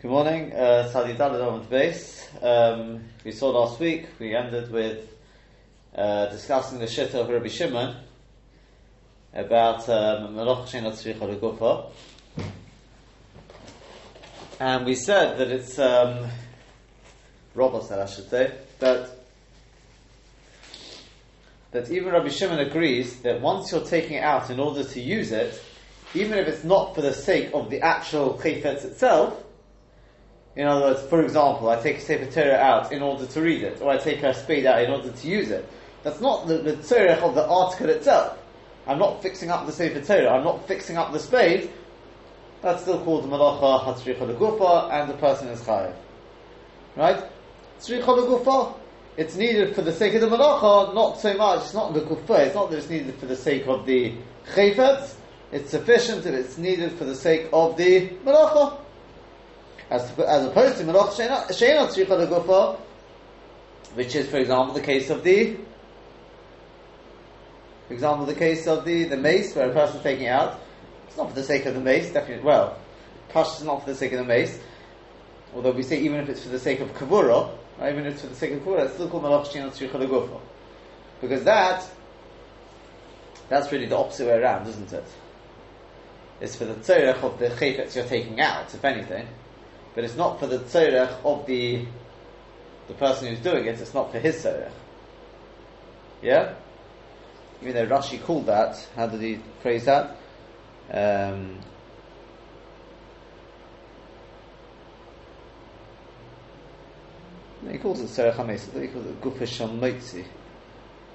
Good morning, uh, Sadi Dalad base. Um, we saw last week, we ended with uh, discussing the Shitta of Rabbi Shimon about um, Melach Shenat Tzricha Legufa. And we said that it's, um, Robert said I should say, that that even Rabbi Shimon agrees that once you're taking it out in order to use it, even if it's not for the sake of the actual chayfetz itself, in other words, for example, I take a Sefer Torah out in order to read it, or I take a spade out in order to use it. That's not the, the tzorech of the article itself. I'm not fixing up the Sefer Torah, I'm not fixing up the spade. That's still called Malacha Hatzricha Legufa, and the person is Chayiv. Right? Tzricha Legufa, it's needed for the sake of the Malacha, not so much, it's not the Gufa, it's not that it's needed for the sake of the Chayfetz, it's sufficient if it's needed for the sake of the Malacha as, as opposed to Melach Sheina Tzricha Legufa, which is, for example, the case of the, for example, the case of the, the mace, where a person's taking it out. It's not for the sake of the mace, definitely, well, Pash is not for the sake of the mace, although we say even if it's for the sake of Kavura, even if it's for the sake of Kavura, it's still called Melach Sheina Tzricha Legufa. Because that, that's really the opposite way around, isn't it? It's for the tzorech of the chayfetz you're taking out, if anything but it's not for the tzorech of the the person who's doing it. It's not for his tzorech. Yeah. You know, Rashi called that. How did he phrase that? Um, he calls it tzorech hames. He calls it gufa shalmotzi,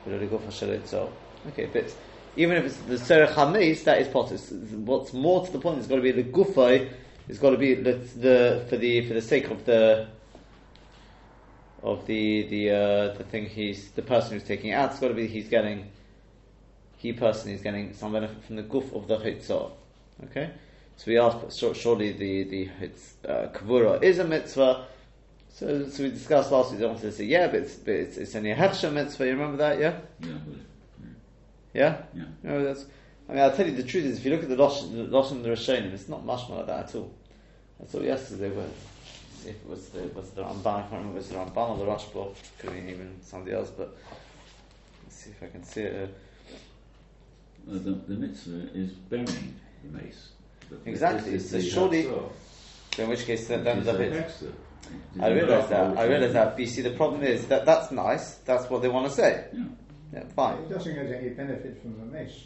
but it gufa shalotzo. Okay, but even if it's the tzorech hames, that is potus. What's more to the point, it's got to be the gufa it's got to be the, the for the for the sake of the of the the uh, the thing he's the person who's taking out. It's got to be he's getting he personally is getting some benefit from the goof of the chitzah. Okay, so we asked surely the the uh, kavura is a mitzvah. So, so we discussed last week. I wanted to say yeah, but it's but it's, it's only a hechsher mitzvah. You remember that? Yeah. Yeah. Yeah. Yeah. No, that's. I mean, I'll tell you the truth is, if you look at the Losh, the Losh and the Rishonim, it's not mashma like that at all. I thought yesterday, but if it was the, was the Ramban, I can't remember if it was the Ramban or the Rashba, could have been even somebody else, but let's see if I can see it. Uh, the, the mitzvah is burying the mace. Exactly, this is so the surely- So in which case, then, which then is the the bit. Hechsher. I realise that, I realise that, but you see, the problem is that that's nice, that's what they want to say. Yeah. Yeah, fine. It doesn't get any benefit from the mace.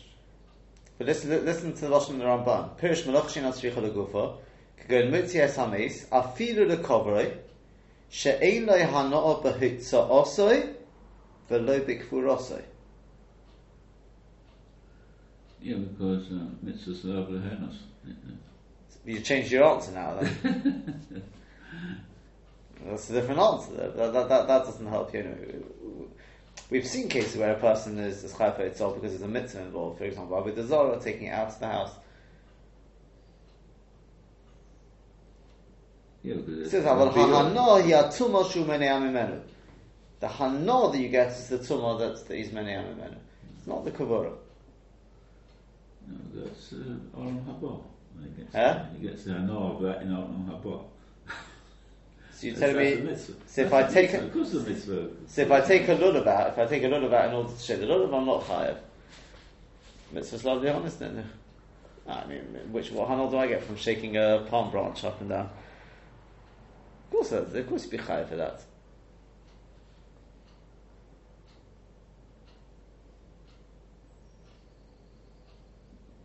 But listen, listen to the Lashon and the Ramban. Pirish Melach Shin Atzricha Legufa, Kagon Mutzi Es HaMeis, Afilu Lekovrei, She'ein Loi Hano'a Behitza Osoi, Velo Bikfur Osoi. Yeah, because uh, mitzvahs are lehenos. You changed your answer now then. That's a different answer. That, that, that, that doesn't help you. Anyway. We've seen cases where a person is, is chayfa itself because there's a mitzvah involved. For example, Avodah Zarah taking it out of the house. Yeah, It says, it's- "Aval ha'hano hi atuma shu menei. The hano that you get is the tuma that, that is menei amimenu. It's not the kavura. No, that's uh, Olam Haba. Huh? the of that in Olam Haba. So you That's- tell me, so if I take a- Of course the mitzvah. so if I take a lulav if I take a lulav in order to shake the lulav, I'm not chayav. Mitzvah's lovely honest, then. I mean, which what hano do I get from shaking a palm branch up and down? Of course, of course, you'd be chayav for that.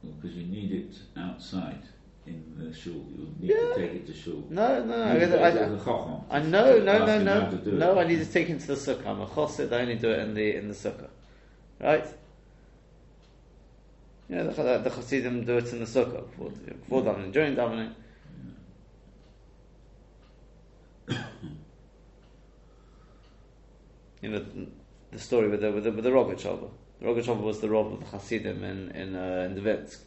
Because you need it outside in the shul. You need Yeah. to take it to shul. No, no, no. I, I. I know, no, no, no, how to do no. I need to take him to the sukkah. I'm a chossid. I only do it in the in the sukkah, right? You know, the, the chassidim do it in the sukkah before, before davening, during davening. you know the, the story with the with the, with the Rogachover. The Rogachover was the rob of the chassidim in in uh, in Dvinsk.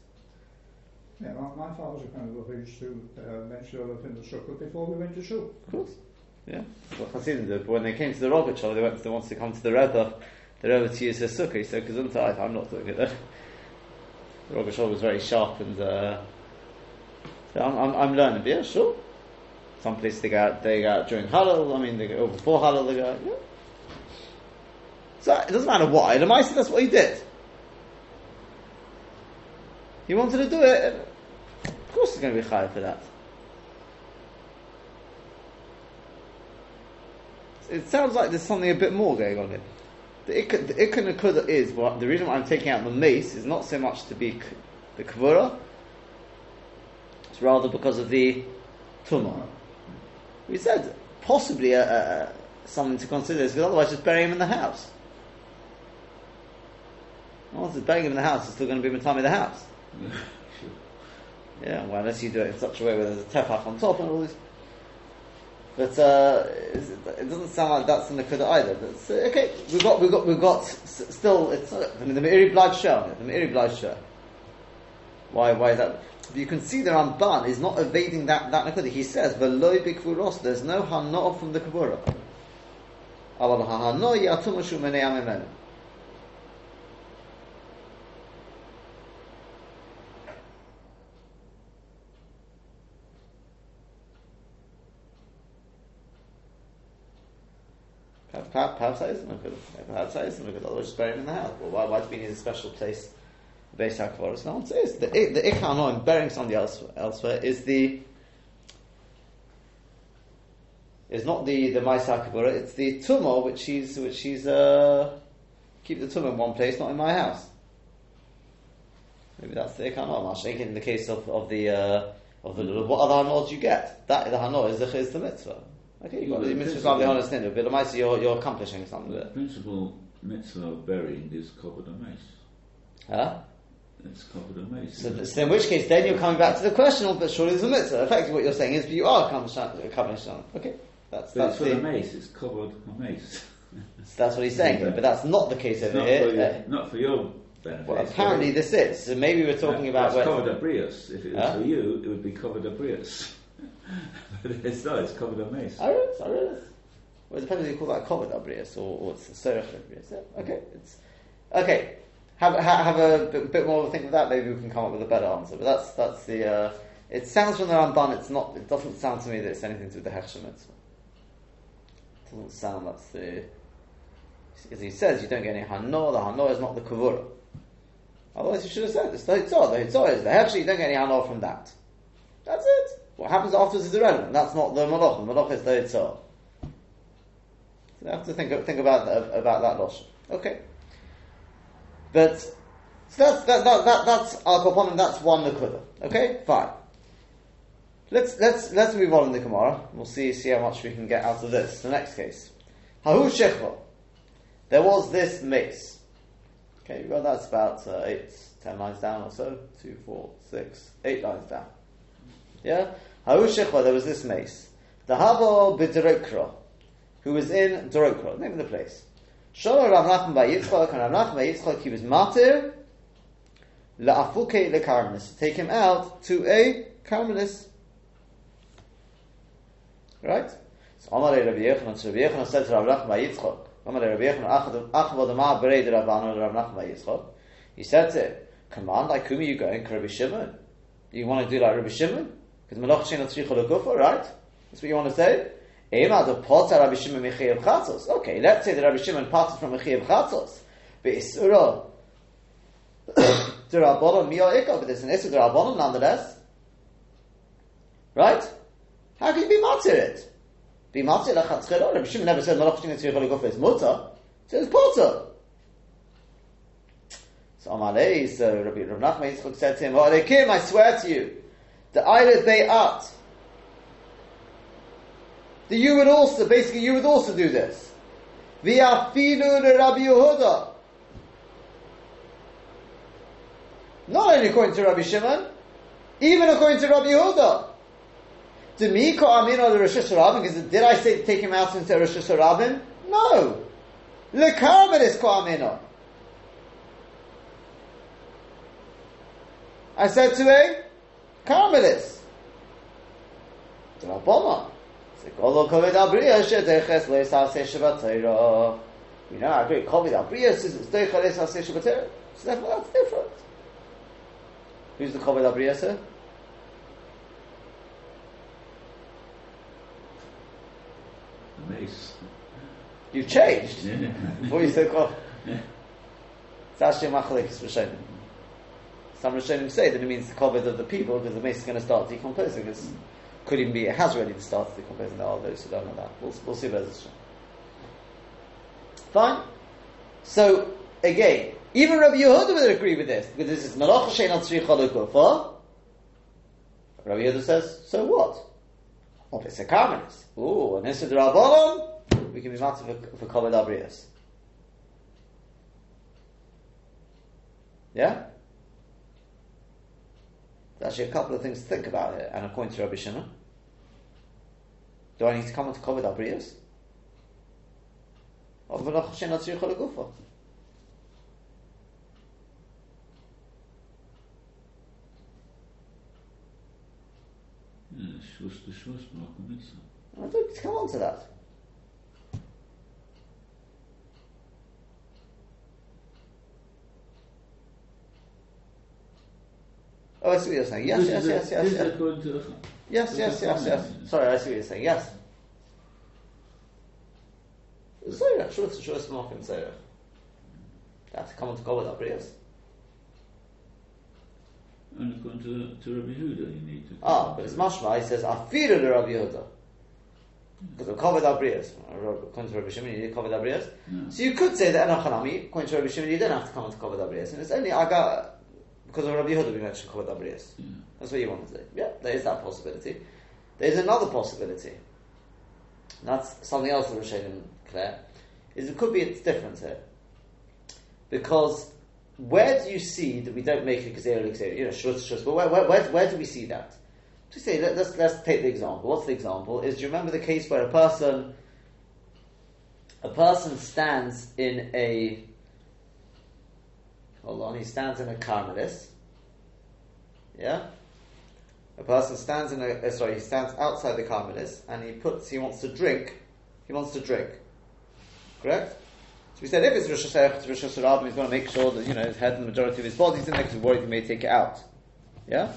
Yeah, my, my father's a kind of who used to uh, make sure that in the sukkah before we went to shul. Of course. Yeah. What Hasidim did. But when they came to the Rogachover, they went. They wanted to come to the Rebbe. The Rebbe to use his sukkah. He said, "Gesundheit, I'm not doing it." Then. The Rogachover was very sharp and. Uh, so I'm, I'm, I'm learning. But yeah, sure. Some places they go out, they go out during Hallel. I mean, they go over before Hallel. They go out. Yeah. So it doesn't matter why. The Maisa, that's what he did. He wanted to do it. Course, he's going to be chayav for that. It sounds like there's something a bit more going on here. The ikka, the is well, the reason why I'm taking out the mace is not so much to be k- the kavura. It's rather because of the tumah. We said possibly a, a, something to consider is because otherwise just bury him in the house. Once it's burying him in the house, it's still going to be matami the house. Yeah, well, unless you do it in such a way where there's a tefach on top and all this. But uh, it doesn't sound like that's in the Kuda either. But so, okay, we've got, we've got, we've got still. It's uh, I mean, the Meiri bleibt shah. The Meiri bleibt shah. Why? Why is that? You can see the Ramban is not evading that that Nakuda. He says, "V'loy bikvuros." There's no hanot from the kavura. Perhaps, that isn't a good. Perhaps that a good. Otherwise, bury him in the house. Well, why, why do we need a special place? Base Hakavoris. No, it is the the ikano in burying somebody else elsewhere is the is not the the Maisa Hakavora. It's the tumor which he's which he's uh keep the tumor in one place, not in my house. Maybe that's the ikano. I'm shaking in the case of of the uh, of the what other hanot do you get? That the hanot is the is the mitzvah. Okay, you got the the mitzvah can't be honest in it, but the you're you're accomplishing something The principal mitzvah of burying is covered a mace. Huh? It's covered a mace. So, so in which case, then you're coming back to the question of, but surely there's a mitzvah. Effectively, what you're saying is, but you are accomplishing something. Okay, that's but that's it's for the, the mace, it's covered a mace. so that's what he's saying here. But that's not the case It's over not, here. for your, Uh, not for your benefit. well, apparently this is. So maybe we're talking Yeah, about it's covered a brios. If it was Huh? for you, it would be covered a brios. it's not, it's covered a mace. I realize, I realize. Well, it depends whether you call that kovid abrius or, or it's serach abrius. Yeah, okay, it's okay. Have ha, have a bit, bit more of a think of that. Maybe we can come up with a better answer. But that's that's the. Uh, it sounds from the Ramban. It's not. It doesn't sound to me that it's anything to do with the hechsher mitzvah. It doesn't sound that's the. As he says, you don't get any hano. The hano is not the kavura. Otherwise, you should have said it's the hitzah. The hitzah is the hechsher. You don't get any hano from that. That's it. What happens afterwards is irrelevant. That's not the malach. The malach is the hitzah. So you have to think think about about that losh. Okay, but so that's that, that, that that's al koponim. That's one nakuda. Okay, fine. Let's let's let's move on in the Gemara. We'll see see how much we can get out of this. The next case, hahu shechva. There was this mace. Okay, well that's about uh, eight, ten lines down or so. Two, four, six, eight lines down. Yeah, hahu shechva. There was this mace. The habo b'dirokra who was in Dorokra, name of the place. Sholo Rav Nachman bar Yitzchak, and Rav Nachman bar Yitzchak, he was matir, la'afuke le'karmelis, to take him out to a karmelis. Right? So Amar Rabbi Yochanan, so Rabbi Yochanan said to Rav Nachman bar Yitzchak, Amar Rabbi Yochanan, achvod ma Rav Anu Rav Nachman bar Yitzchak, he said to him, come on, like whom are you going? Rabbi Shimon. You want to do like Rabbi Shimon? Because Malach Shein Tzricha Legufa, right? That's what you want to say? Ema the potter Rabbi Shimon Mechiyev Chatzos. Okay, let's say that Rabbi Shimon parted from Mechiyev Chatzos. Be'isura. D'Rabbanon Mio Ika, but there's an Isra D'Rabbanon nonetheless. Right? How can you be matir it? Be matir lachatzchero. Rabbi Shimon never said Malach Shein Tzricha Legufa is mutter. So it's potter. So Amalei, so Rabbi Rav Nachman Yitzchak said to him, "Well, Kim, I swear to you, the Eilad Be'at, that you would also, basically, you would also do this. V'afilu Rabbi Yehuda. Not only according to Rabbi Shimon, even according to Rabbi Yehuda. To me, Amino the Rosh Hashanah, because did I say take him out into Rosh Hashanah? No. Lekarmet is Amino. I said to a Carmelis. To Rabbana. Segolo kovid abriya shedeches leisase shabatera. You know, I agree. Kovid abriya says it's deicha leisase. So therefore, that's different. Who's the kovid abriya, sir? mace. You've changed. Before you off. Yeah. It's actually Rishonim. Some Rishonim say that it means the covet of the people because the mace is going to start decomposing. It could even be it has already started decomposing. There are those who don't know that. We'll, we'll see about this. Fine. So again, even Rabbi Yehuda would agree with this because this is Malach Shein Al L'Kufa. Rabbi Yehuda says, so what? Of it's a Karmelis. Ooh, and Issa Rabbanon, we can be matzah for, for Kovet Abrias. Yeah? There's actually a couple of things to think about here, and according to Rabbi Shimon. Do I need to come into Kovet Abrias? Or Malach Shein Al Tzricha L'Kufa? Yeah, to Shvus, Malachim Mitzvah. I don't need to come on to that. Oh, I see what you're saying. Yes, yes, yes, yes, yes. according to the Yes, yes, yes, yes. Sorry, I see what you're saying. Yes. Zayra, sure, it's sure, it's Malkin Zayra. That's come on to go with that, And according to, to Rabbi Yehuda, you need to. Ah, but it's mashma. He says afira the Rabbi Yehuda. Because of covered abrias. According to Rabbi Shimon, you need covered abrias. So you could say that Enochanami, according to Rabbi Shimon, you don't have to come to covered abrias, and it's only aga because of Rabbi Yehuda we mentioned covered abrias. Yeah. That's what you want to say. Yeah, there is that possibility. There is another possibility. And that's something else that Rishonim declare. Is it could be it's different here. Because where do you see that we don't make a gazelle gazelle? You know, shus shus. But where, where, where, where do we see that? To say, let, let's let's take the example. What's the example? Is do you remember the case where a person a person stands in a hold on, he stands in a carmelis. Yeah? A person stands in a uh, sorry, he stands outside the carmelis and he puts he wants to drink he wants to drink. Correct? So we said if it's Rosh Hashanah, it's Rosh he's going to make sure that you know his head and the majority of his body's in there because worried he may take it out. Yeah?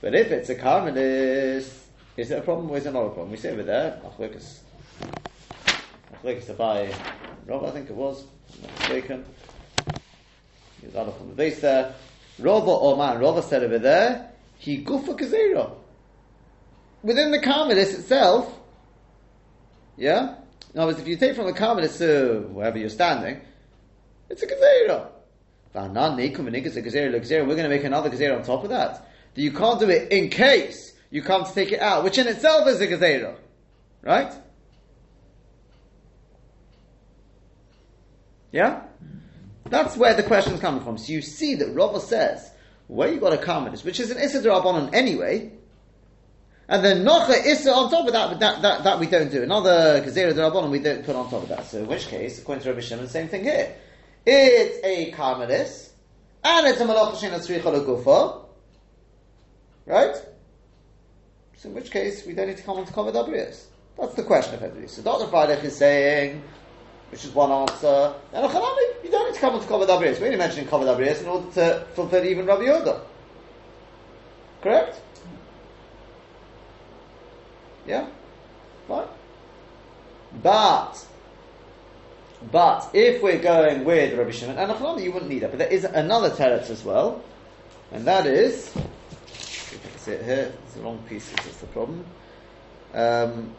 But if it's a carmelis, is it a problem or is it not a problem? We say over there, Achlekas. Achlekas buy Rob, I think it was, I'm not mistaken. He was out on the base there. Rova or man, Rova said over there, he gufa kazera. Within the carmelis itself, yeah? In other words, if you take from the carmelis to wherever you're standing, it's a kazera. We're going to make another gazera on top of that. That you can't do it in case you come to take it out, which in itself is a gazera. Right? Yeah? That's where the question's coming from. So you see that Rava says, where you got a carmelis, which is an Issa Rabbanon anyway, and then Nocha Issa on top of that, but that, that, that we don't do. Another Gezerah Rabbanon we don't put on top of that. So in which case, according to Rabbi Shimon, same thing here. It's a carmelis, and it's a Malach Hashem Gufa, right? So in which case, we don't need to come on to cover Dabrias. That's the question of effectively. So Dr. Freidach is saying, which is one answer, and Achanami, you don't need to come on to cover Dabrias. We're only mentioning cover Dabrias in order to fulfill even Rabbi Yehuda. Correct? Yeah? Fine? But, but, if we're going with Rabbi Shimon, and Achanami, you wouldn't need that, but there is another teretz as well, and that is, if I can see it here, it's the wrong piece, that's the problem. Um.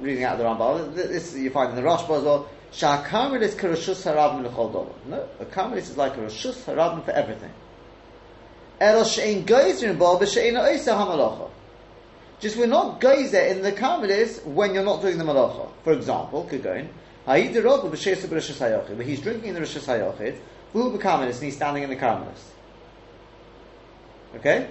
Reading out the Rambam, this you find in the Rashba as well. Sha'akarid is karashus harabim l'chol dover. No, a karmelis is like a rashus harabim for everything. Elo she'en geyser in bo, but she'en oisa hamalacha. Just we're not geyser in the karmelis when you're not doing the malacha. For example, Kugoin, Ha'id rogu b'sheisa b'rishus hayochid, but he's drinking in the rishus hayochid, who be karmelis, and he's standing in the karmelis. Okay?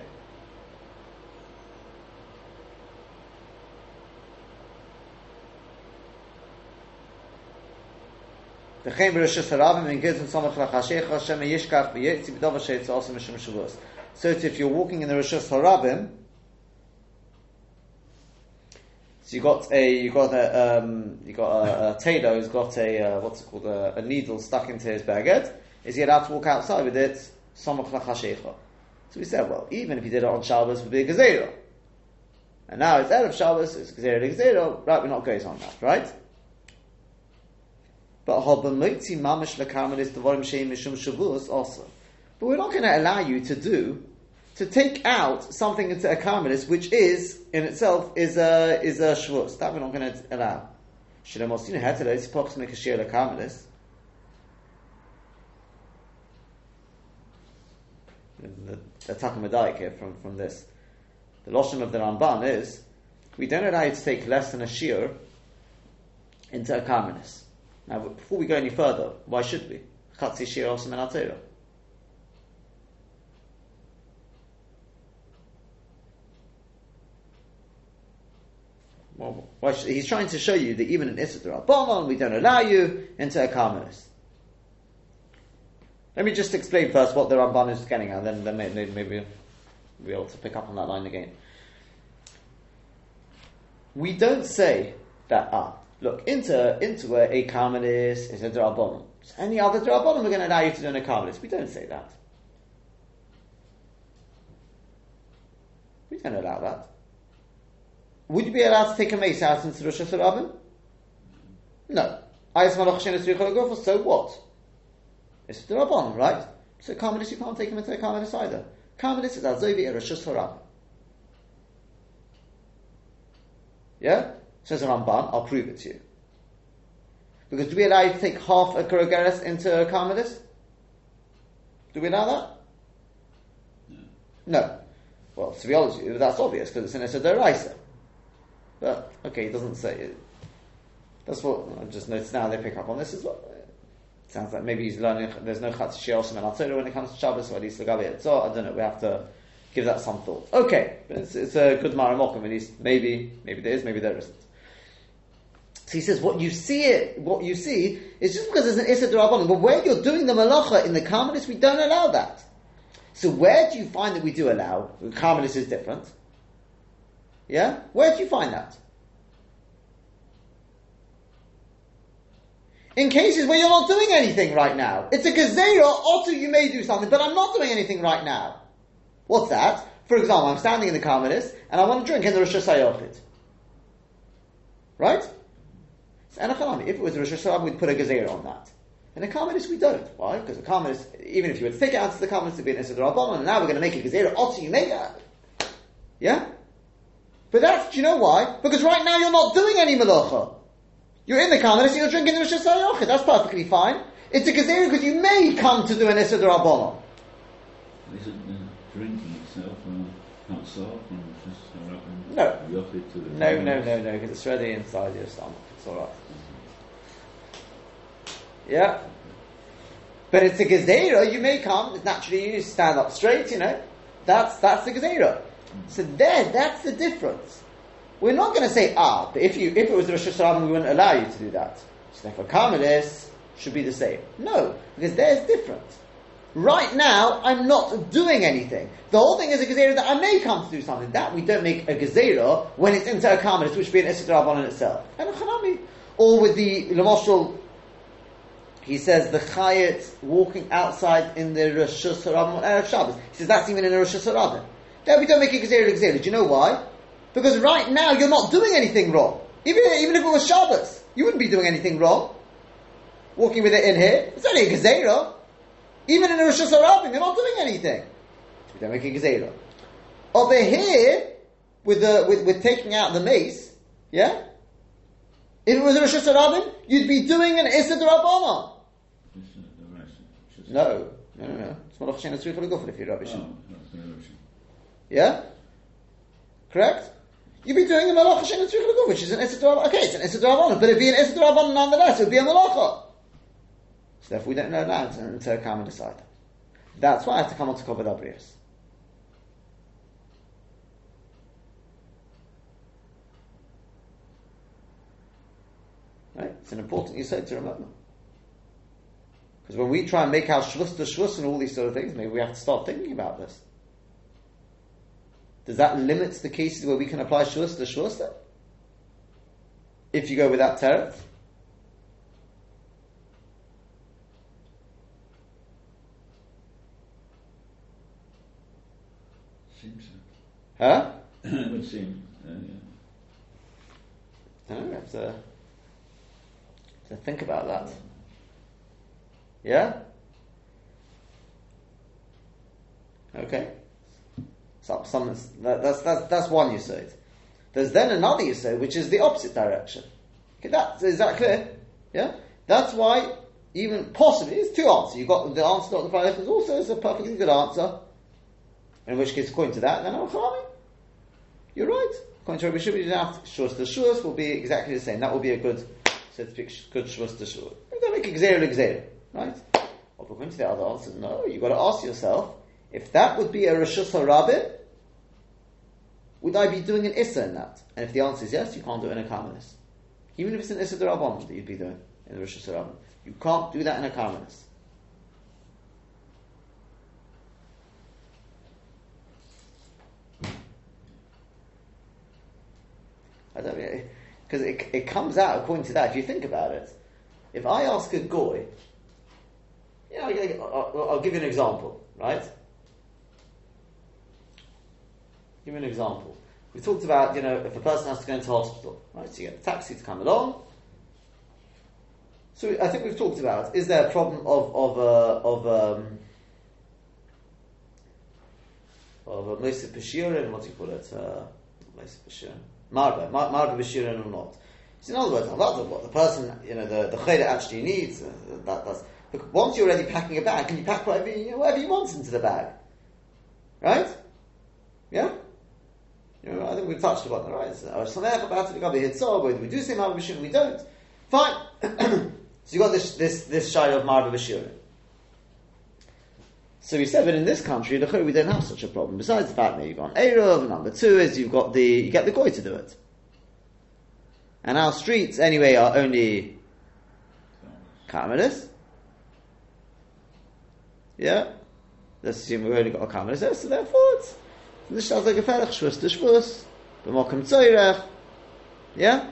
וכן ברשת הרבים in Gizim Samach Lachashecha Hashem Yishkach B'yetzi B'dova Sheitz also Mishim Shavuos. So it's if you're walking in the Rishus Harabim, so you got a you got a um, you got a, a tailor who's got a uh, what's it called a, a needle stuck into his baguette. Is he allowed to walk outside with it? Samach Lachashecha. So we said, well, even if he did it on Shabbos, it would be a Gezerah. And now it's out of Shabbos, it's Gezerah Gezerah, right, we're not going on that, right? But Lekaman is Mishum Shvus also. But we're not going to allow you to do, to take out something into a Karmelis, which is, in itself, is a, is a Shvus. That we're not going to allow. Shilem Osinu Hetelah, it's supposed to make a Shir Lekamelis. The, Takamadayik here from, from this. The Lashon of the Ramban is, we don't allow you to take less than a Shir into a Karmelis. Now, before we go any further, why should we? Chatzi Shir Menatera. Well, should, he's trying to show you that even in Issa Rabbanon, we don't allow you into a Karmelis. Let me just explain first what the Ramban is getting at, then, then maybe, maybe we'll be able to pick up on that line again. We don't say that, ah, look, into, into a, a Karmelis is a Drabonon. Any other Drabonon we're going to allow you to do in a Karmelis. We don't say that. We don't allow that. Would you be allowed to take a mace out into Rosh Hashanah? No. So what? It's the Rabban, right? So Carmelis, you can't take him into a Carmelis either. Carmelis is Azovi Rosh Hashanah. Yeah? Says the Ramban, I'll prove it to you. Because do we allow you to take half a Kurogeres into a Carmelis? Do we allow that? No. No. Well, to be honest that's obvious because it's in a Sedoraisa. But okay, he doesn't say it. That's what I've just noticed now. They pick up on this as well. It sounds like maybe he's learning. There's no chatz sheosim and atzera when it comes to Shabbos, or at least the legabe So I don't know. We have to give that some thought. Okay, it's, it's a good maramokim at least. Maybe, maybe there is, maybe there isn't. So he says, what you see it, what you see is just because there's an Issa Durabanim, but where you're doing the malacha in the Karmelis, we don't allow that. So where do you find that we do allow? Karmelis is different. Yeah? Where do you find that? In cases where you're not doing anything right now. It's a gazera, also you may do something, but I'm not doing anything right now. What's that? For example, I'm standing in the Karmelis, and I want to drink in the Rosh Hashanah. Right? And if it was a Rosh Hashanah, we'd put a gazera on that. In a Karmelis, we don't. Why? Because the Karmelis, even if you would take out to the Karmelis, it'd be an Issa and now we're going to make a gazera, also you make it. Yeah? But that's, do you know why? Because right now you're not doing any malacha. You're in the Karmelis and you're drinking the Rosh Hashanah. That's perfectly fine. It's a gazera because you may come to do an Issa Rabbanon. Is it uh, drinking itself uh, outside from No. Yochid to the No, no, no, no, because it's already inside your stomach. It's alright. Yeah? But it's a gazera, you may come, naturally you stand up straight, you know. That's, that's the gazera. So there, that's the difference. We're not going to say, ah, but if you, if it was Rosh Hashanah, we wouldn't allow you to do that. So therefore, Karmelis should be the same. No, because there's different. Right now, I'm not doing anything. The whole thing is a gezerah that I may come to do something. That we don't make a gezerah when it's into a karmelis, which would be an esidrav in itself. And a chanami. Or with the Lamoshal, he says the chayet walking outside in the Rosh Hashanah on Erev Shabbos. He says that's even in a Rosh Hashanah. Then we don't make a gezerah gezerah. Do you know why? Because right now you're not doing anything wrong. Even, even if it was Shabbos, you wouldn't be doing anything wrong. Walking with it in here, it's only a gezerah. Even in a Rosh Hashanah, they're not doing anything. Make a gezerah. Over here, with the with, with taking out the mace, yeah. If it was a Rosh Hashanah, you'd be doing an Issa Rabbanon. No, no, no, no. It's Malach Shem Tzrich Legufin if you're rubbish. Yeah? Correct? You'd be doing a Malach Hashem Tzrich Legufin, which is an Issa Okay, it's an Issa Rabbanon, but it'd be an Issa Rabbanon nonetheless. It would be a Malacha. So therefore, we don't know that until come and decide. That's why I have to come on to cover Abrius. Right? It's an important you said to remember. Because when we try and make our shvus to shvus and all these sort of things, maybe we have to start thinking about this. Does that limit the cases where we can apply shvus to then? If you go without teretz? Seems Huh? it would seem. Uh, yeah. I don't know, have to, to think about that. Yeah? Okay. So, some, that, that's, that's, that's one you said. There's then another you say, which is the opposite direction. Okay, that, is that clear? Yeah? That's why, even possibly, it's two answers. You've got the answer, Dr. Friday is also is a perfectly good answer. In which case, according to that, then I'm. You're right. According to to, shus to shus will be exactly the same. That will be a good, so to speak, good shus to shus. You don't make exer exer, right? Or according to the other answer, no, you've got to ask yourself, if that would be a Rishus HaRabbi, would I be doing an Issa in that? And if the answer is yes, you can't do it in a Karmelis. Even if it's an Issa Darabon that you'd be doing in the Rishus HaRabbi. You can't do that in a Karmelis. I don't know, because it, it comes out according to that. If you think about it, if I ask a goy, you know, I'll, I'll- give you an example, right? Give me an example. We talked about, you know, if a person has to go into hospital, right? So you get a taxi to come along. So I think we've talked about: is there a problem of of uh, of um, of a Peshirin? What do you call it? Uh, Marba, Mar- Marba Peshirin or not? So in other words, that's what the person, you know, the the chayda actually needs. Uh, that, that's look, once you're already packing a bag, can you pack whatever you, know, whatever you want into the bag, right? Yeah. You know, I think we've touched upon that, right? So, whether we do say Marba Bashir, we don't. Fine. so you got this this this shayla of Marba Bashir. So we said, but in this country, we don't have such a problem. Besides the fact that you've got Erev, number two is you've got the you get the goy to do it. And our streets anyway are only Carmelis. Yeah? Let's assume we've only got a Carmelis there, so therefore it's this sounds like a Ferach, Shvus to Shvus, B'mokim Tzoyrech. Yeah?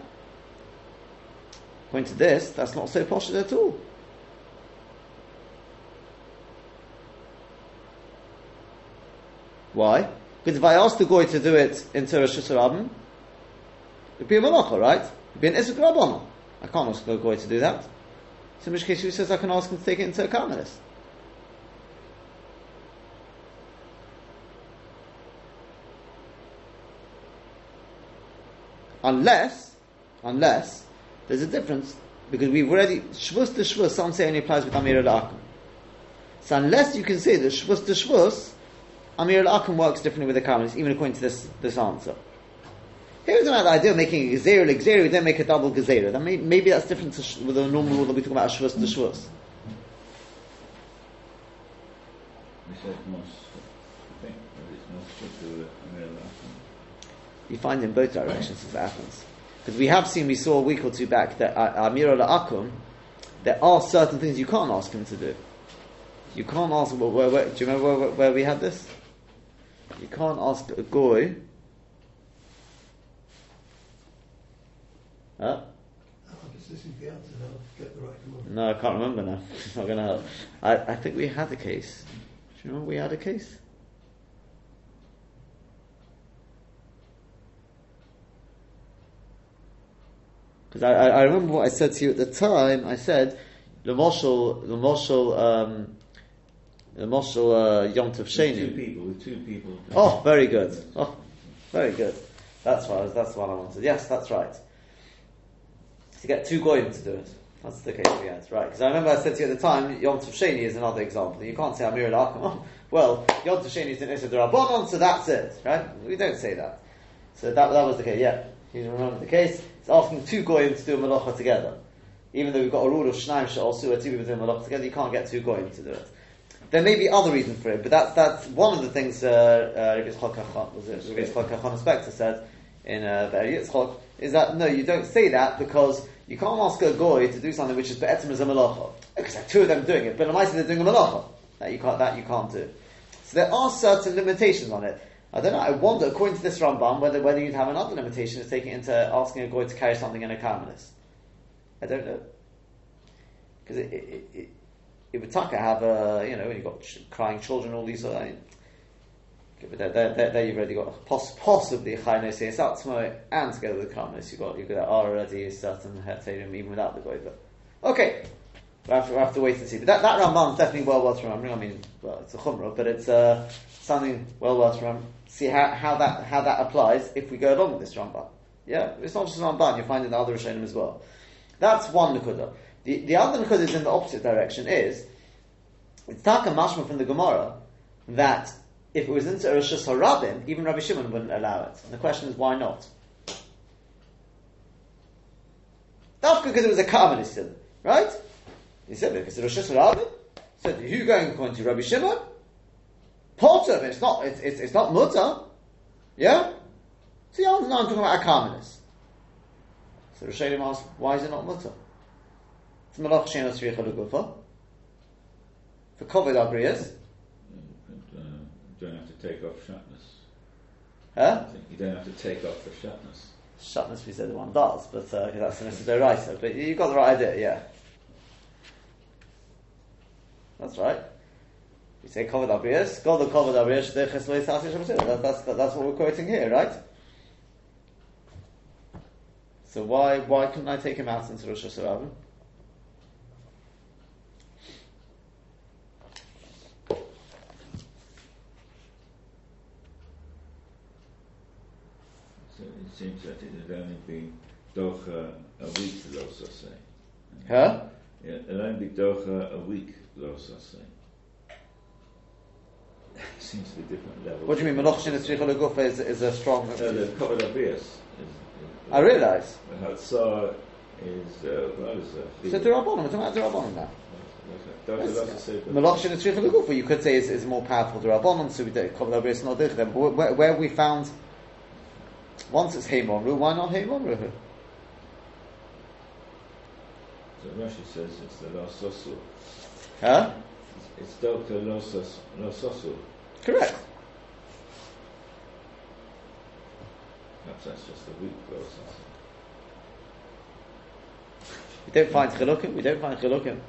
According to this, that's not so posh at all. Why? Because if I ask the Goy to do it into Rosh Hashanah, it'd be a malacha, right? It'd be an Isuk Rabbanah. I can't ask the Goy to do that. So in which case he says I can ask him to take it into a Karmelis. Unless, unless, there's a difference, because we've already, Shvus to Shvus, some say only applies with Amir al-Akum. So unless you can say that Shvus to Shvus, Amirah l'Akum works differently with the Karmelis, even according to this, this answer. Here is we the idea of making a Gezerah, like Gezerah, we don't make a double Gezerah. That may, maybe that's different to sh- with the normal rule that we talk about Shvus to Shvus. We said most, I think, that it's most strict to Amir al You find in both directions as it happens. Because we have seen, we saw a week or two back, that uh, Amirah l'Akum, there are certain things you can't ask him to do. You can't ask, where, where, where, do you remember where, where we had this? You can't ask a goy. Huh? This isn't the answer, I'll get the right one. No, I can't remember now. It's not going to help. I, I think we had a case. Do you remember we had a case? Because I, I, I remember what I said to you at the time. I said, the Moshel, the Moshel, um, the Moshel uh, Yom Tov With two people, with two people. Oh, very good. Oh, very good. That's what I was, that's what I wanted. Yes, that's right. To get two goyim to do it. That's the case we had, right? Because I remember I said to you at the time, Yom Tov Sheni is another example. You can't say Amir al Oh, well, Yom Tov Sheni is an Issa Rabbanon, so that's it, right? We don't say that. So that, that was the case, yeah. You remember the case? It's asking two goyim to do a malacha together. Even though we've got a rule of Shnaim Sha'al Su'ah, two people doing malacha together, you can't get two goyim to do it. There may be other reasons for it, but that's that's one of the things uh, uh, Rabbi Yitzchak Elchonon- was it Rabbi Yitzchak Elchonon Spector said in uh, Be'er Yitzchak is that no, you don't say that because you can't ask a goy to do something which is be'etzim as a malacha because there are two of them doing it, but the they're doing a malacha that you can't that you can't do. So there are certain limitations on it. I don't know. I wonder, according to this Rambam, whether whether you'd have another limitation of taking it into asking a goy to carry something in a karmelis. I don't know because it, it, it, it would taka have a you know when you've got ch- crying children, all these. Uh, there, there, there, there you've already got poss- possibly Chayne Seis Atzmo and together with the Karmelis, you've got, you've got already a certain Heterim even without the Goiva. Okay, we'll have, to, we'll have to wait and see. But that, that is definitely well worth remembering. I mean, well, it's a Chumrah, but it's uh, something well worth remembering. See how, how, that, how that applies if we go along with this Ramban. Yeah, it's not just Ramban, you find it in the other Rishonim as well. That's one Nakuda. The, the other Nakuda is in the opposite direction is, it's Taka Mashma from the Gemara that if it was into Rishus Harabim, even Rabbi Shimon wouldn't allow it. And the question is, why not? That's because it was a Karmelis sin, right? He said, because it's Rishus Harabim. So who going according to Rabbi Shimon? Potter, it's not, it's, it's, it's not Mutter. Yeah? So yeah, no, I'm talking about a Karmelis. So Rishonim asked, why is it not Mutter? Malach Shein Asriach Alugufa. For Kovid Abriyas. Uh, you don't have to take off shatnez. Huh? You don't have to take off the shatnez. Shatnez, we said the one does, but uh, that's an Isidoraisa. But you got the right idea, yeah. That's right. We say Kovad Abriyas, God the Kovad Abriyas, the Chesloy Sasi Shabbatim. That- That's that's what we're quoting here, right? So why why couldn't I take him out into Rosh Hashanah? So it seems that it would only be docha a week, Losa say. Huh? Yeah, it'll only be docha a week, Losa say. Seems to be different levels. What do you mean? Malach Shin Tzricha Legufa is, is a strong. No, the covered abias. I realise. The Hatzah is, uh, what is that? So Durabonim, we're talking about Durabonim now. Say. Tzricha Legufa, you could say is, is more powerful Durabonim, so we don't Kovad not Dich. But where, where we found once it's Heimon why not Heimon Ruhu? So Rashi says it's the Lososu. Huh? It's Dr. Losos- Lososu. Correct. Perhaps that's just a week Lososu. We don't find chilukim. We don't find chilukim.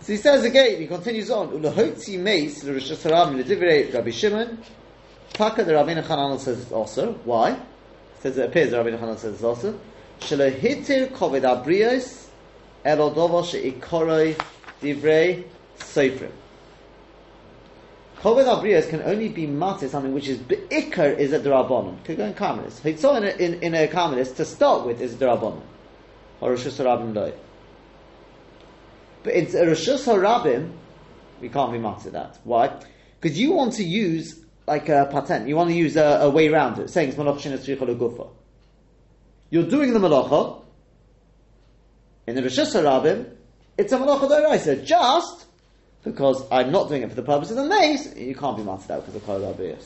So he says again. He continues on. Ulahotzi meis l'Rosh Hashanah l'divrei Rabbi Shimon. Taka the Rabbeinu Hanan says it also. Why? Says it appears the Rabbeinu Hanan says it's also. Shalahitir koved abrios elodovo she'ikoroi divrei seifrim. Koved abrios can only be matir something which is beikar is a drabonon. Could go in Karmelis. Hitzah in a, in, in a Karmelis to start with is drabonon. Or Rosh Hashanah loy. But it's a Rosh Hashanah we can't be matir that. Why? Because you want to use like a patent. You want to use a, a way around it, saying it's malach shenas tzricha gufa. You're doing the malacha in the Rosh Hashanah. It's a malacha d'oraisa, just because I'm not doing it for the purpose of the mace. You can't be matir that because of kol abiyas.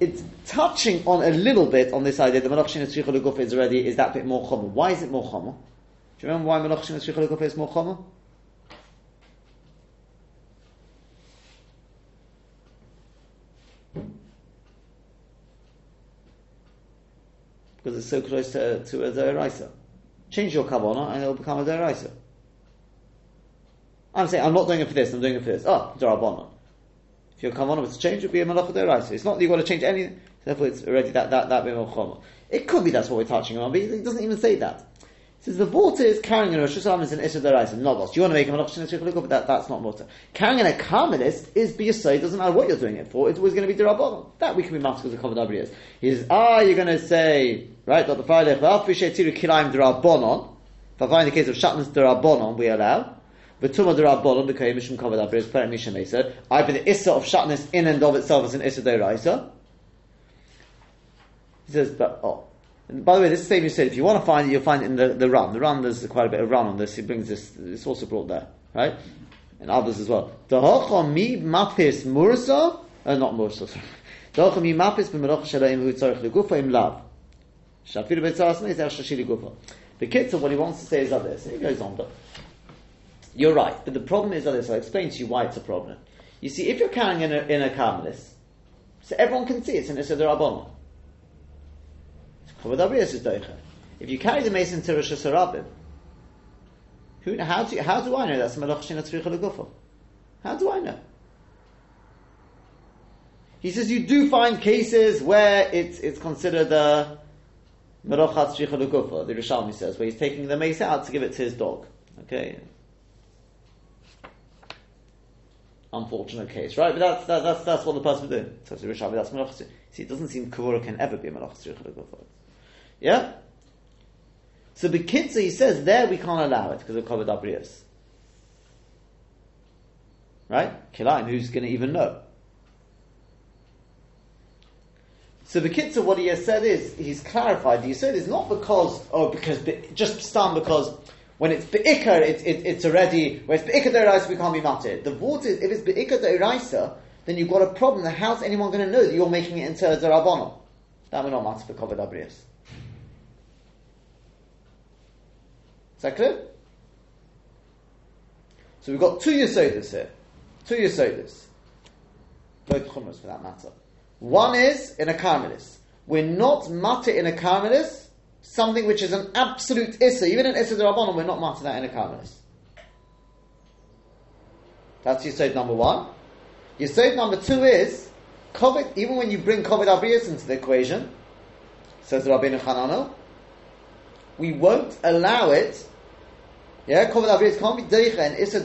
It's touching on a little bit on this idea that malach tzricha is already is that bit more chomer. Why is it more chomer? Do you remember why malach tzricha is more chomer? Because it's so close to, to a deraisa. Change your kavana and it'll become a deraisa. I'm saying I'm not doing it for this. I'm doing it for this. Ah, oh, derabana. If your kavana was to change, it'd be a malacha deraisa. It's not that you've got to change any. Therefore, it's already that that that chomer. It could be that's what we're touching on, but it doesn't even say that. Says the water is carrying a Rosh Hashanah is an Issa Deraisa, not You want to make him an Malach Shinach but that, that's not water. Carrying in a Carmelis is Biyasai, it doesn't matter what you're doing it for, it's always going to be Derabbanon. That we can be masked as a common Abriyas. He says, ah, you're going to say, right, Dr. Friday, V'al Fishay Tiru Kilaim Derabbanon, if I find the case of Shatnez Derabbanon, we allow. V'tuma Derabbanon, because Mishum Kavod Abriyas, Peret Misha Mesa. I but the Issa of Shatnez in and of itself is an Issa Deraisa. He says, but, oh, and by the way, this is the same you said, if you want to find it, you'll find it in the, the Ran. The Ran, there's quite a bit of Ran on this. He brings this, it's also brought there, right? And others as well. The mi mapis mursa, uh, not mursa. The mi mapis b'merach shalaim hu tzarech legufa im lav. Shafiru b'tzaras neis er shashi legufa. The kitzah, what he wants to say is like this. He goes on, but you're right. But the problem is like this. I'll explain to you why it's a problem. You see, if you're carrying in a, in a carmelis, so everyone can see it's an Issa Rabbanah. If you carry the mason to Rosh Hashanah, who, how, do, how do I know that's Malach Shina Tzricha Legufa? How do I know? He says you do find cases where it's, it's considered a merochat shricha lukufa, the Yerushalmi says, where he's taking the mace out to give it to his dog. Okay? Unfortunate case, right? But that's, that, that's, that's what the person would do. So Yerushalmi, that's merochat See, it doesn't seem kavura can ever be a merochat shricha lukufa. Yeah? So Bekitza, he says, there we can't allow it because of Kavod Abrius. Right? Kilaim, who's going to even know? So Bekitza, what he has said is, he's clarified, he said is not because, oh, because, just stand because when it's Be'ikar, it's, it, it's already, when it's Be'ikar De'iraisa, we can't be matir. The water is, if it's Be'ikar De'iraisa, then you've got a problem. How's anyone going to know that you're making it into a Zerabono? That we're not matir for Kavod Abrius. Is that clear? So we've got two Yesodis here. Two Yesodis. Both Chumras for that matter. One is in a Carmelis. We're not matter in a Carmelis, something which is an absolute Issa. Even in Issa Rabbanon, we're not matter that in a Carmelis. That's Yesod number one. Yesod number two is, COVID, even when you bring COVID Abrius into the equation, says Rabbeinu Hananel, we won't allow it. Yeah, Avriyas can't be Deicha and Issa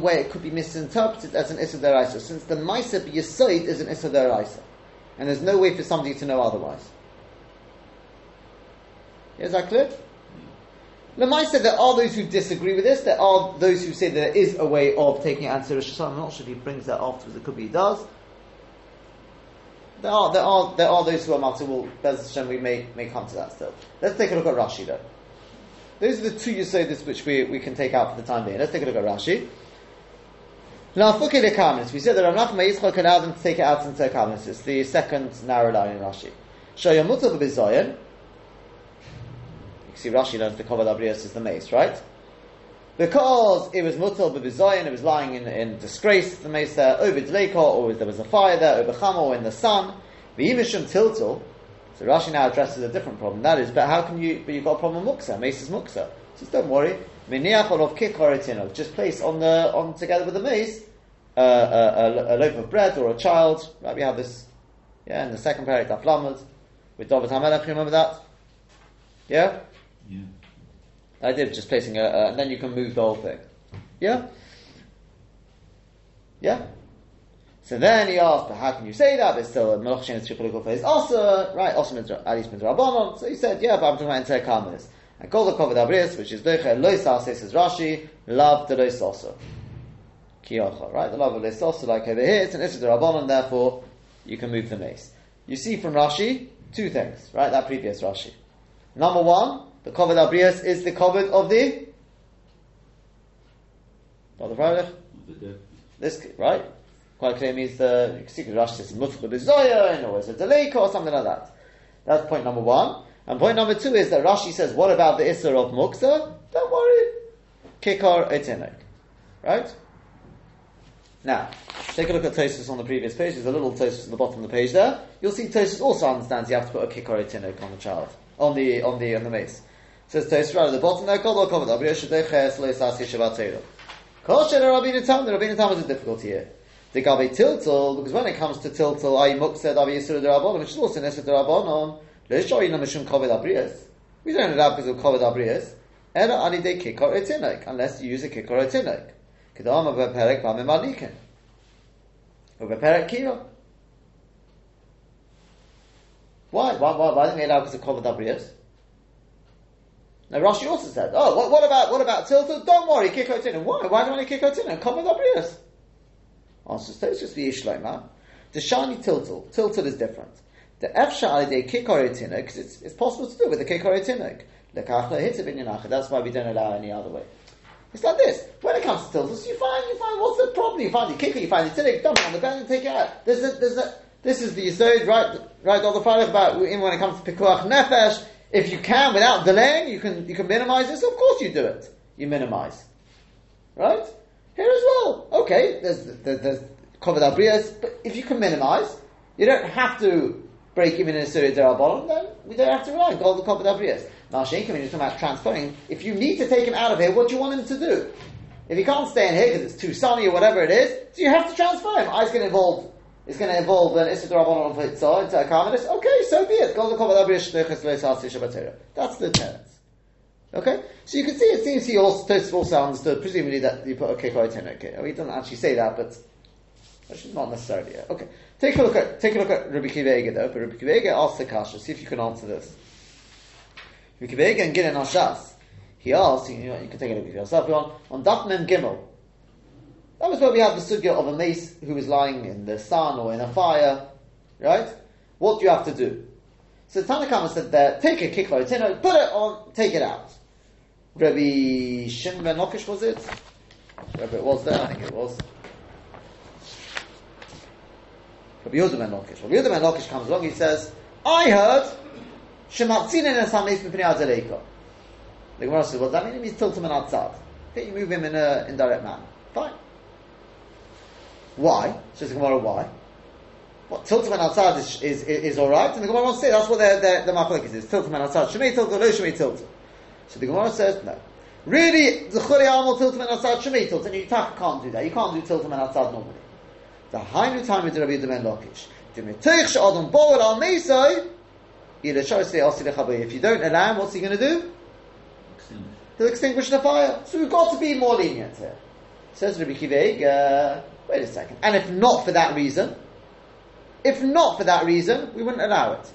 where it could be misinterpreted as an Issa since the Maisa Yisoid is an Issa. And there's no way for somebody to know otherwise. Is that clear? Lemaisa, there are those who disagree with this. There are those who say there is a way of taking Rosh I'm not sure if he brings that afterwards. It could be he does. There are, there are, there are those who are matter. Well, Bez Hashem, we may, may come to that still. Let's take a look at Rashi though. Those are the two you Yisodis which we, we can take out for the time being. Let's take a look at Rashi. Now, Fukele Kamis, we said that Rav Nachman Yitzchak allowed them to take it out into a Kamenis. It's the second narrow line in Rashi. Shoyamuta b'bizoyen. You see Rashi learns the Kovad Abrius is the mace, right? Because it was mutal b'bizoyen, it was lying in, in disgrace, the there, over Leikot, or there was a fire there, over Chamo, or in the sun. V'yimishum tiltul. So Rashi now addresses a different problem. That is, but how can you, but you've got a problem muksa, is muksa. Just don't worry. Of kikoritino. Just place on the, on together with the mace, uh, a, a, a, loaf of bread or a child. Right, we have this, yeah, in the second parak, Daflamas, with David HaMelech, you remember that? Yeah? Yeah. I did, just placing a, and then you can move the whole thing. Yeah? Yeah? So then he asked, but how can you say that? There's still a Melech Shem Tzripulikul phase. Also, right, uh, also at least Rabbanon. So he said, yeah, but I'm talking about entire Carmelis. And call the Kovad Abris, which is Doicha Lois says Rashi, love the Lois also. Kiyocha, right? The love of also, like over here, it's an Issa Rabbanon, therefore you can move the mace. You see from Rashi, two things, right? That previous Rashi. Number one, the Kovad Abrius is the Kovad of the of the Freilich. This, right? Quite clear means the, see Rashi says Mutfah B'Zoya, or it's a Deleka, or something like that. That's point number one. And point number two is that Rashi says, what about the Isser of Muksa? Don't worry. Kikar Etinek. Right? Now, take a look at Tosus on the previous page. There's a little Tosus on the bottom of the page there. You'll see Tosus also understands you have to put a Kikar Etinek on the child. On the, on the, on the mace. It says Tosus right at the bottom there, Kol Kol Kol Shen Rabbi Tam, the Rabbi Tam is a difficulty here. The Gabe Tiltal, because when it comes to Tiltal, I Muksa Davi Yisur Rabbanon, which is also Nesset Rabbanon, we don't allow because of kovid abrias. Ela alidei kikor etinek, unless you use a kikor etinek. Kedam of a perek bamim alikin. Of a perek kiro. Why? Why, why, why didn't they allow because of kovid abrias? Now Rashi also said, oh, what, what about, what about tilted? Don't worry, kikor etinek. Why? Why do you want to kikor etinek? Kovid abrias. Answer, oh, so it's just the Ishleima. The shani tiltal. Tiltal is different. The efsha alidei kikor because it's, it's possible to do with the kikor tinuk. That's why we don't allow any other way. It's like this. When it comes to tiltus, you find, you find, what's the problem? You find the kicker, you find the tinnik, dump it on the bed and take it out. There's a, there's a, this is the yisod, right, right, all the Friday about, even when it comes to pikuach nefesh, if you can, without delaying, you can, you can minimize this, of course you do it. You minimize. Right? Here as well. Okay, there's, there's, there's covered abrias, but if you can minimize, you don't have to break even in a Surah Derabon, then we don't have to rely on Gold Kopad Avriyas. Now, Shenkim, when you're talking about transferring, if you need to take him out of here, what do you want him to do? If he can't stay in here because it's too sunny or whatever it is, so you have to transfer him. Ah, I was going to involve it's going to involve an Issa Rabbanon of Hitzah into a Carmelis, okay, so be it. That's the tenets. Okay? So you can see, it seems he also, also understood, presumably, that you put a Kikoi Okay? I he doesn't actually say that, but actually not necessarily. Okay. Take a look at, take a look at Rabbi Kiva though, but Rabbi asks the Kasha, see if you can answer this. Rabbi Kiva and Gilin Ashas, he asked, you, know, you can take a look at yourself, on, on Daf Mem Gimel, that was where we had the sugya of a mace who is lying in the sun or in a fire, right? What do you have to do? So Tanakama said there, take a kiklo put it on, take it out. Rabbi Shimon ben was it? Wherever it was there, I think it was. Rabbi Yehuda ben Lakish. Rabbi Yehuda ben Lakish comes along, he says, I heard Shematzinen es ha-meis mipnei adzereika. The Gemara says, what does that mean? It means tilt him outside. Okay, you move him in a indirect manner. Fine. Why? Says the Gemara, why? What tiltum and outside is, is, is, is alright, and the Gemara wants to say that's what the, the, machlekes is. Tiltum and outside. Shemei tiltum. So the Gemara says, no. Really, the churi amal tiltum and outside shemei and you can't do that. You can't do tiltum and outside normally. The hainu time is the Rabbi Yemen Lokish. If you don't allow him, what's he going to do? He'll extinguish the fire. So we've got to be more lenient here. Says Rabbi Kiveg, uh, Wait a second. And if not for that reason, if not for that reason, we wouldn't allow it.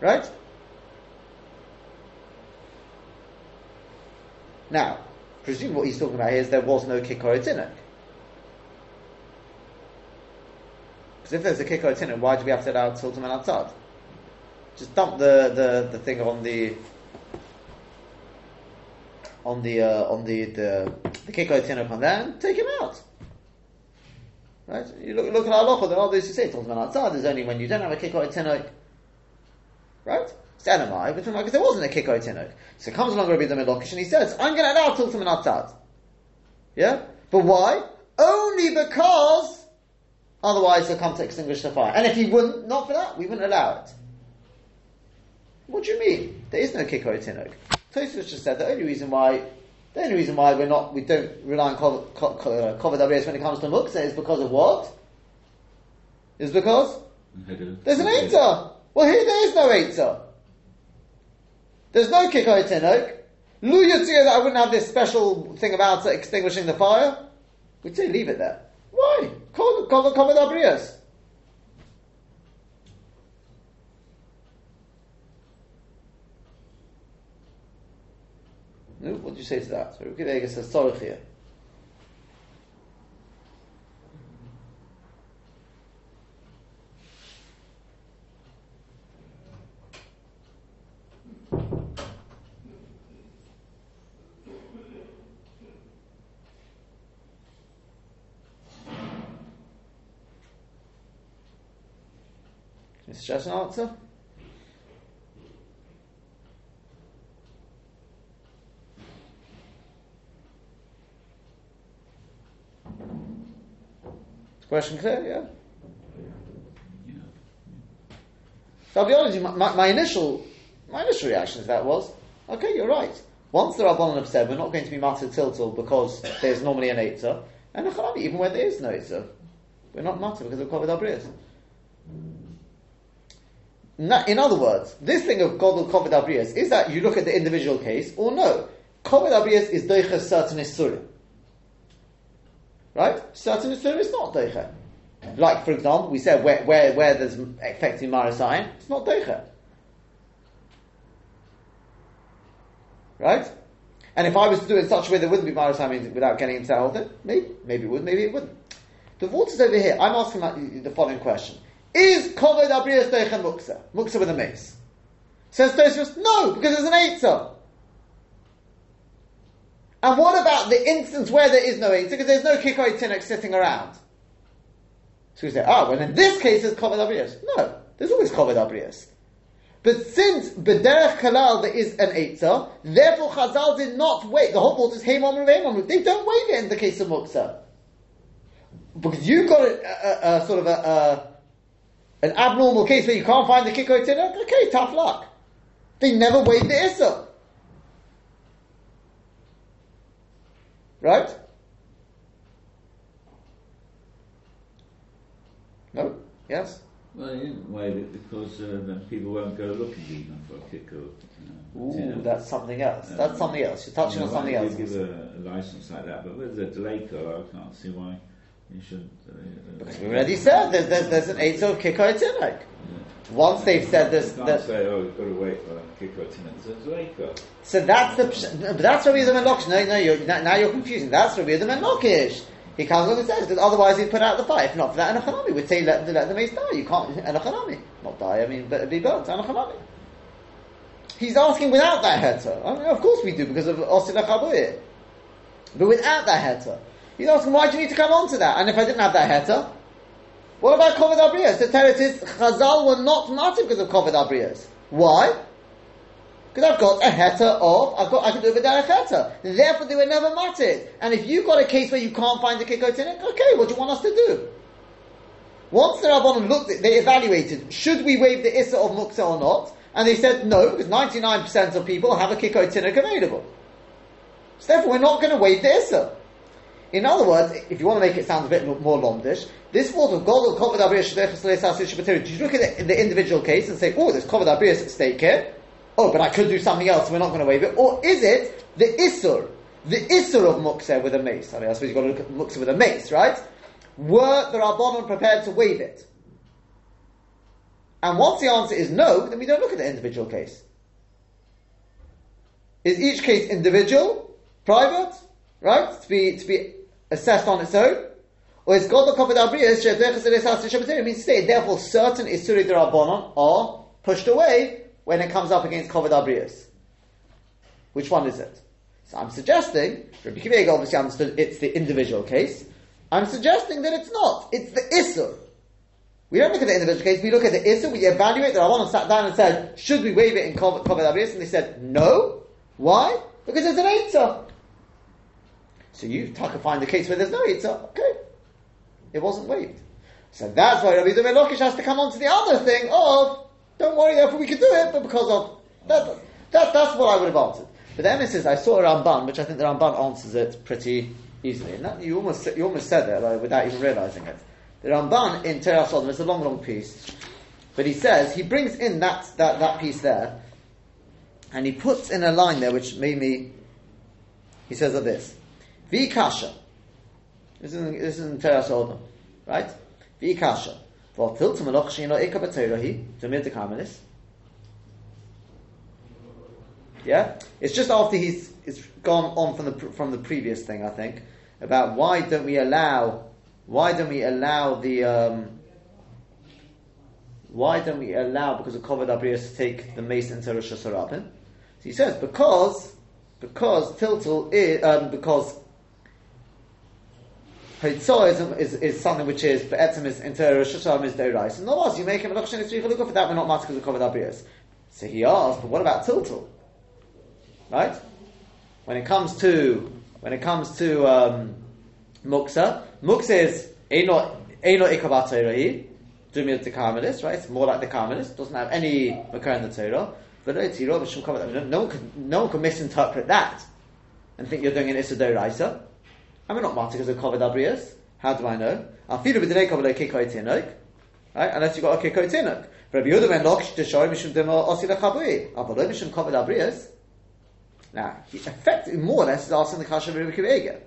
Right? Now, presume what he's talking about here is there was no kikor tinuk. Because if there's a kikor tinuk, why do we have to allow tiltum and outside? Just dump the, the, the thing on the on the uh, on the the, the kikoi tinok on there and take him out. Right? You look, look at halacha. There are those who say talks about outside. There's only when you don't have a kikoi tinok. Right? It's enamai, but like there wasn't a kikoi tinok. So comes along Rabbi Melokish and he says, "I'm going to allow and outside." Yeah, but why? Only because otherwise they'll come to extinguish the fire. And if he wouldn't, not for that, we wouldn't allow it. What do you mean? There is no kikoi tinok. Tosfos just said the only reason why the only reason why we're not we don't rely on Kovad Abrias uh, when it comes to Muksa is because of what? Is because there's an Eitzah. Well, here there is no Eitzah. There's no Kikoy Tenok. Lu that I wouldn't have this special thing about extinguishing the fire. We'd say leave it there. Why? Kovad Abrias. No, what do you say to that? So Rabbi says Tzorich here. Mr. an answer? Question clear? Yeah. So I'll be honest, my, my, initial my initial reaction to that was, okay, you're right. Once the Rabbanon have said we're not going to be matter tiltal because there's normally an Eitzah, and a Chalabi, even when there is no Eitzah, we're not matter because we've covered our Brias. In other words, this thing of God will cover Abrias, is that you look at the individual case, or no? Covered Abrias is Deicha certain Isurim. Right? Certain Isurim is not Deicha. Like, for example, we said where, where, where there's affecting Marasayan, it's not Deicha. Right? And if I was to do it in such a way that wouldn't be Marasayan without getting into that maybe, maybe it would, maybe it wouldn't. The water's over here. I'm asking the following question. Is Kovod Abrias Deicha Muksa? Muksa with a mace. Says Tosfos, no, because there's an Eitzah. And what about the instance where there is no Eitzah? Because there's no Kikoi Tinek sitting around. So we say, ah, oh, well in this case it's Kovod Abrias. No, there's always Kovod Abrias. But since Bederech Kalal there is an Eitzah, therefore Chazal did not wait. The whole water is Heimon and They don't wait it in the case of Muksa. Because you've got a, a, a sort of a, an abnormal case where you can't find the Tinek, okay, tough luck. They never weighed the Issa. Right? No? Yes? Well, he didn't waive it because uh, then people won't go looking even for a kick or. Uh, Ooh, that's something else. Um, That's something else. You're touching You on something else. give a, license like that, but with a delay code, I can't see why you shouldn't. Uh, Because we already said there's, there's, there's an eight of kikoi tinek. Once they've said this, You can't that, say, oh, you've got to wait for a kick or. It's a so that's the psh- no, but that's Rabbi Yehuda ben Lakish. No, no, you're, now, you're confusing. That's Rabbi Yehuda ben Lakish. He comes along and says because otherwise he'd put out the fire. If not for that, anachanami would say let, let the mace die. You can't anachanami, not die. I mean, but be burnt anachanami. He's asking without that heter. I mean, of course we do because of osila chabuye. But without that heter, he's asking why do you need to come on to that? And if I didn't have that heter, what about Kovid Abriyas? The teretz is Chazal were not matter because of Kovid Abriyas. Why? Because I've got a heter of, I've got, I can do it without a heter. Therefore they were never matted. And if you've got a case where you can't find the kikotinik, okay, what do you want us to do? Once the Rabbanon looked at, they evaluated, should we waive the Issa of Muksa or not? And they said no, because 99% of people have a kikotinik available. So therefore we're not going to waive the Issa. In other words, if you want to make it sound a bit more lomdish, this sort of God of Kovad Abriyas Did you look at the, the individual case and say, oh, there's Kovad Abriyas at stake here? Oh, but I could do something else, we're not going to waive it. Or is it the Isur, the Isur of Muksa with a mace? I mean, I suppose you've got to look at Muksa with a mace, right? Were the Rabbanon prepared to waive it? And once the answer is no, then we don't look at the individual case. Is each case individual, private, right? To be to be assessed on its own, or is God the Kovid Abriyas It means to say therefore certain Isuri Rabbanon are pushed away when it comes up against Kovid Abriyas. Which one is it? So I'm suggesting, Rabbi Kiva obviously understood it's the individual case. I'm suggesting that it's not. It's the Isur. We don't look at the individual case, we look at the Isur, we evaluate, the Rabbanon sat down and said, should we waive it in Kovid Abriyas? And they said, no. Why? Because there's an Eitzah. So you taka find the case where there's no Eitzah. Okay. It wasn't waived. So that's why Rabbi Zubair Lokish has to come on to the other thing of, don't worry, therefore we can do it, but because of, that, that, that's what I would have answered. But the emes is, I saw a Ramban, which I think the Ramban answers it pretty easily. And that, you almost, you almost said it like, without even realizing it. The Ramban in Toras HaAdam, it's a long, long piece. But he says, he brings in that, that, that piece there, and he puts in a line there which made me, he says of this, Vikasha. This is in, Toras HaAdam, right? Vikasha. V'atil t'maloch she'ino eka b'teirahi, t'mir t'kamenis. Yeah? It's just after he's, it's gone on from the, from the previous thing, I think, about why don't we allow, why don't we allow the, um, why don't we allow, because of Kovad Abrius, to take the mace into Reshus HaRabim? So he says, because, because Tiltul is, um, because Hitzah is, is, is something which is, Be'etzim is, into Reshus HaRabim is Deirais. And us, you make him a Lakshan Yitzri for that, we're not because of Kovad Abrius. So he asked, but what about Tiltul? Right? When it comes to, when it comes to, um, Muksa, Muksa is, Eino Ikabat Teirahi, Dumir to Carmelis, right? It's more like the Carmelis, doesn't have any Makar in the Torah. But no, no one can, no one can misinterpret that and think you're doing an Issa Doraisa. We're not because of Kovet Abrias. How do I know? The name Kovet Kikoi Tinok. Right? Unless you've got a Kikoi Tinok. Rabbi Yehuda ben Lok to show Mishum Demo Osila Chabui. Avalo Mishum Kovet Abrias. Now, he effectively more or less is asking the Kasha of Rabbi Kiva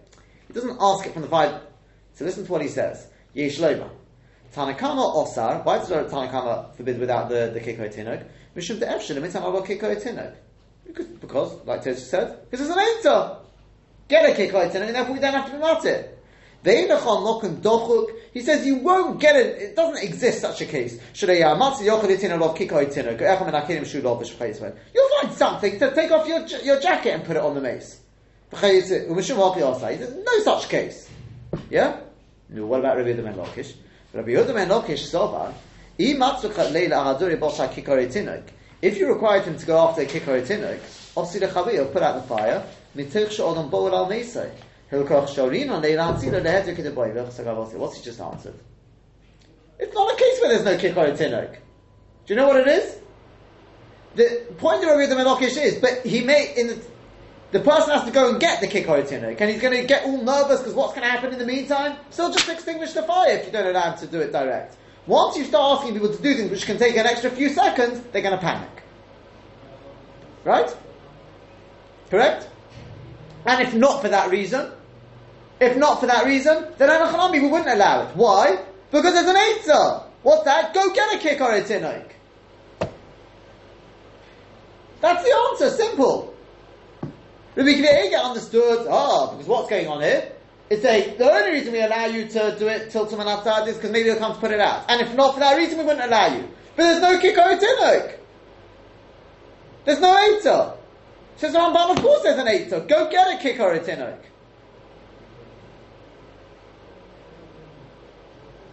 He doesn't ask it from the vibe. So listen to what he says. Yesh Loma. Tanakama Osar. Why does Tanakama forbid without the, the Kikoi Tinok? Mishum de Efshin, the mitzvah about Kikoi Tinok. Because, because, like Tosh said, because it's an Eitzah. Get a Kikoi Tinok, and therefore we don't have to be matir. He says you won't get it. It doesn't exist such a case. You'll find something to take off your your jacket and put it on the mace. He says no such case. Yeah. No, what about Rabbi Yehuda ben Lakish? Rabbi Yehuda ben Lakish sovar. If you required him to go after a kikar tinuk, obviously the chavir put out the fire. Mitich she'odam bo'el al meisei. He'll koch shorin on leilan tzira leheter kideboy. What's he just answered? It's not a case where there's no kikar tinuk. Do you know what it is? The point of Rabbi ben Lakish is, but he may in the the person has to go and get the kikar tinuk, and he's going to get all nervous because what's going to happen in the meantime? So he'll just extinguish the fire if you don't allow him to do it direct. Once you start asking people to do things which can take an extra few seconds, they're going to panic. Right? Correct? And if not for that reason, if not for that reason, then Anachanami we wouldn't allow it. Why? Because there's an Eitzah. What's that? Go get a kick or a tinoik. That's the answer, simple. Rabbi Kiva understood, ah, because what's going on here? It's a, the only reason we allow you to do it till someone outside is because maybe they'll come to put it out. And if not for that reason, we wouldn't allow you. But there's no kick or a tinoik. There's no Eitzah. Says Ramban, of course there's an Eitzah. Go get a a tinoik.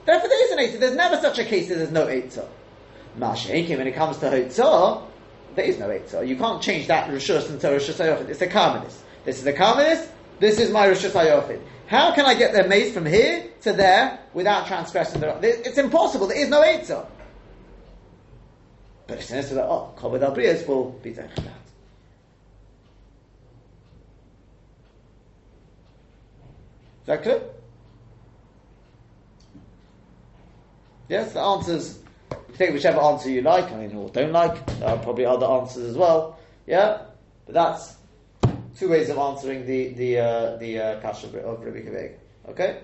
Therefore, there is an Eitzah. There's never such a case that there's no Eitzah. Mashenki, when it comes to Hotzah, there is no Eitzah. You can't change that Rishus into Rishus. It's a Carmelis. This is a Carmelis, this is my Rishus Hayofid. How can I get the mace from here to there without transgressing the... It's impossible. There is no Eitzah. But it's necessary that, oh, Kavod Abriyas will be there. Is that clear? Yes, the answers, you take whichever answer you like, I mean, or don't like, there are probably other answers as well, yeah? But that's two ways of answering the, the, uh, the uh, kasha of Rabbi Kaveg. Okay?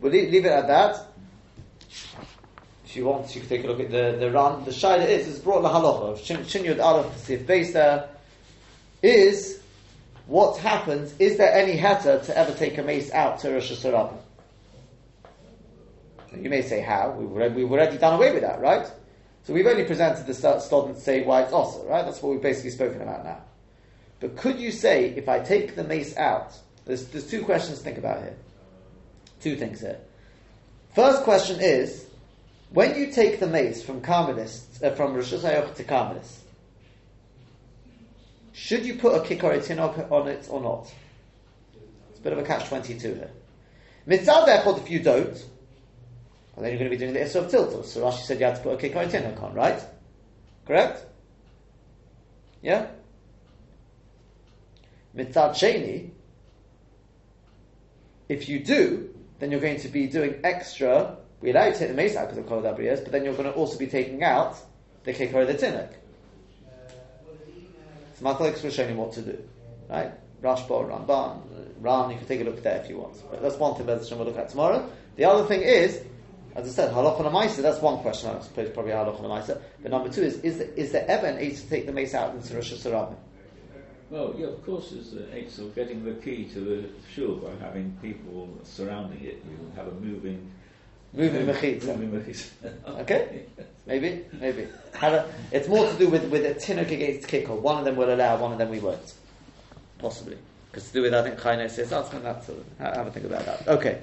We'll leave, leave, it at that. If you want, you can take a look at the, the Ran. The shaila is, it's brought of Shin Yud Aleph, see if base there, is what happens, is there any heter to ever take a mace out to Reshus HaRabim? You may say how. We've already, done away with that, right? So we've only presented the student to say why it's also, right? That's what we've basically spoken about now. But could you say, if I take the mace out, there's, there's two questions to think about here. Two things here. First question is, when you take the mace from Carmelists, uh, from Reshus HaRabim to Carmelists, should you put a kikoretin on it or not? It's a bit of a catch-22 here. Mitzvah, therefore, if you don't, then you're going to be doing the Isra of Tiltul. So Rashi said you had to put a Kikoy on, right? Correct? Yeah? Mitzad Sheni, if you do, then you're going to be doing extra. We allow you to take the mace out because of Kol but then you're going to also be taking out the Kikoy the Tinnik. Will show you what to do. Right? Rashba, Ramban, Ram, you can take a look there if you want. But that's one thing that we'll look at tomorrow. The other thing is, as I said, halach on a that's one question. I suppose probably halach on a But number two is, is there, is there ever an eight to take the mace out into Reshus HaRabim? Well, yeah, of course, there's the eight of getting the key to the shul by having people surrounding it. You have a moving. Moving mechitza. okay, maybe, maybe. A, it's more to do with with a tinuk against kicker. One of them will allow, one of them we won't. Possibly, because to do with I think Chayne says that's that's have a think about that. Okay.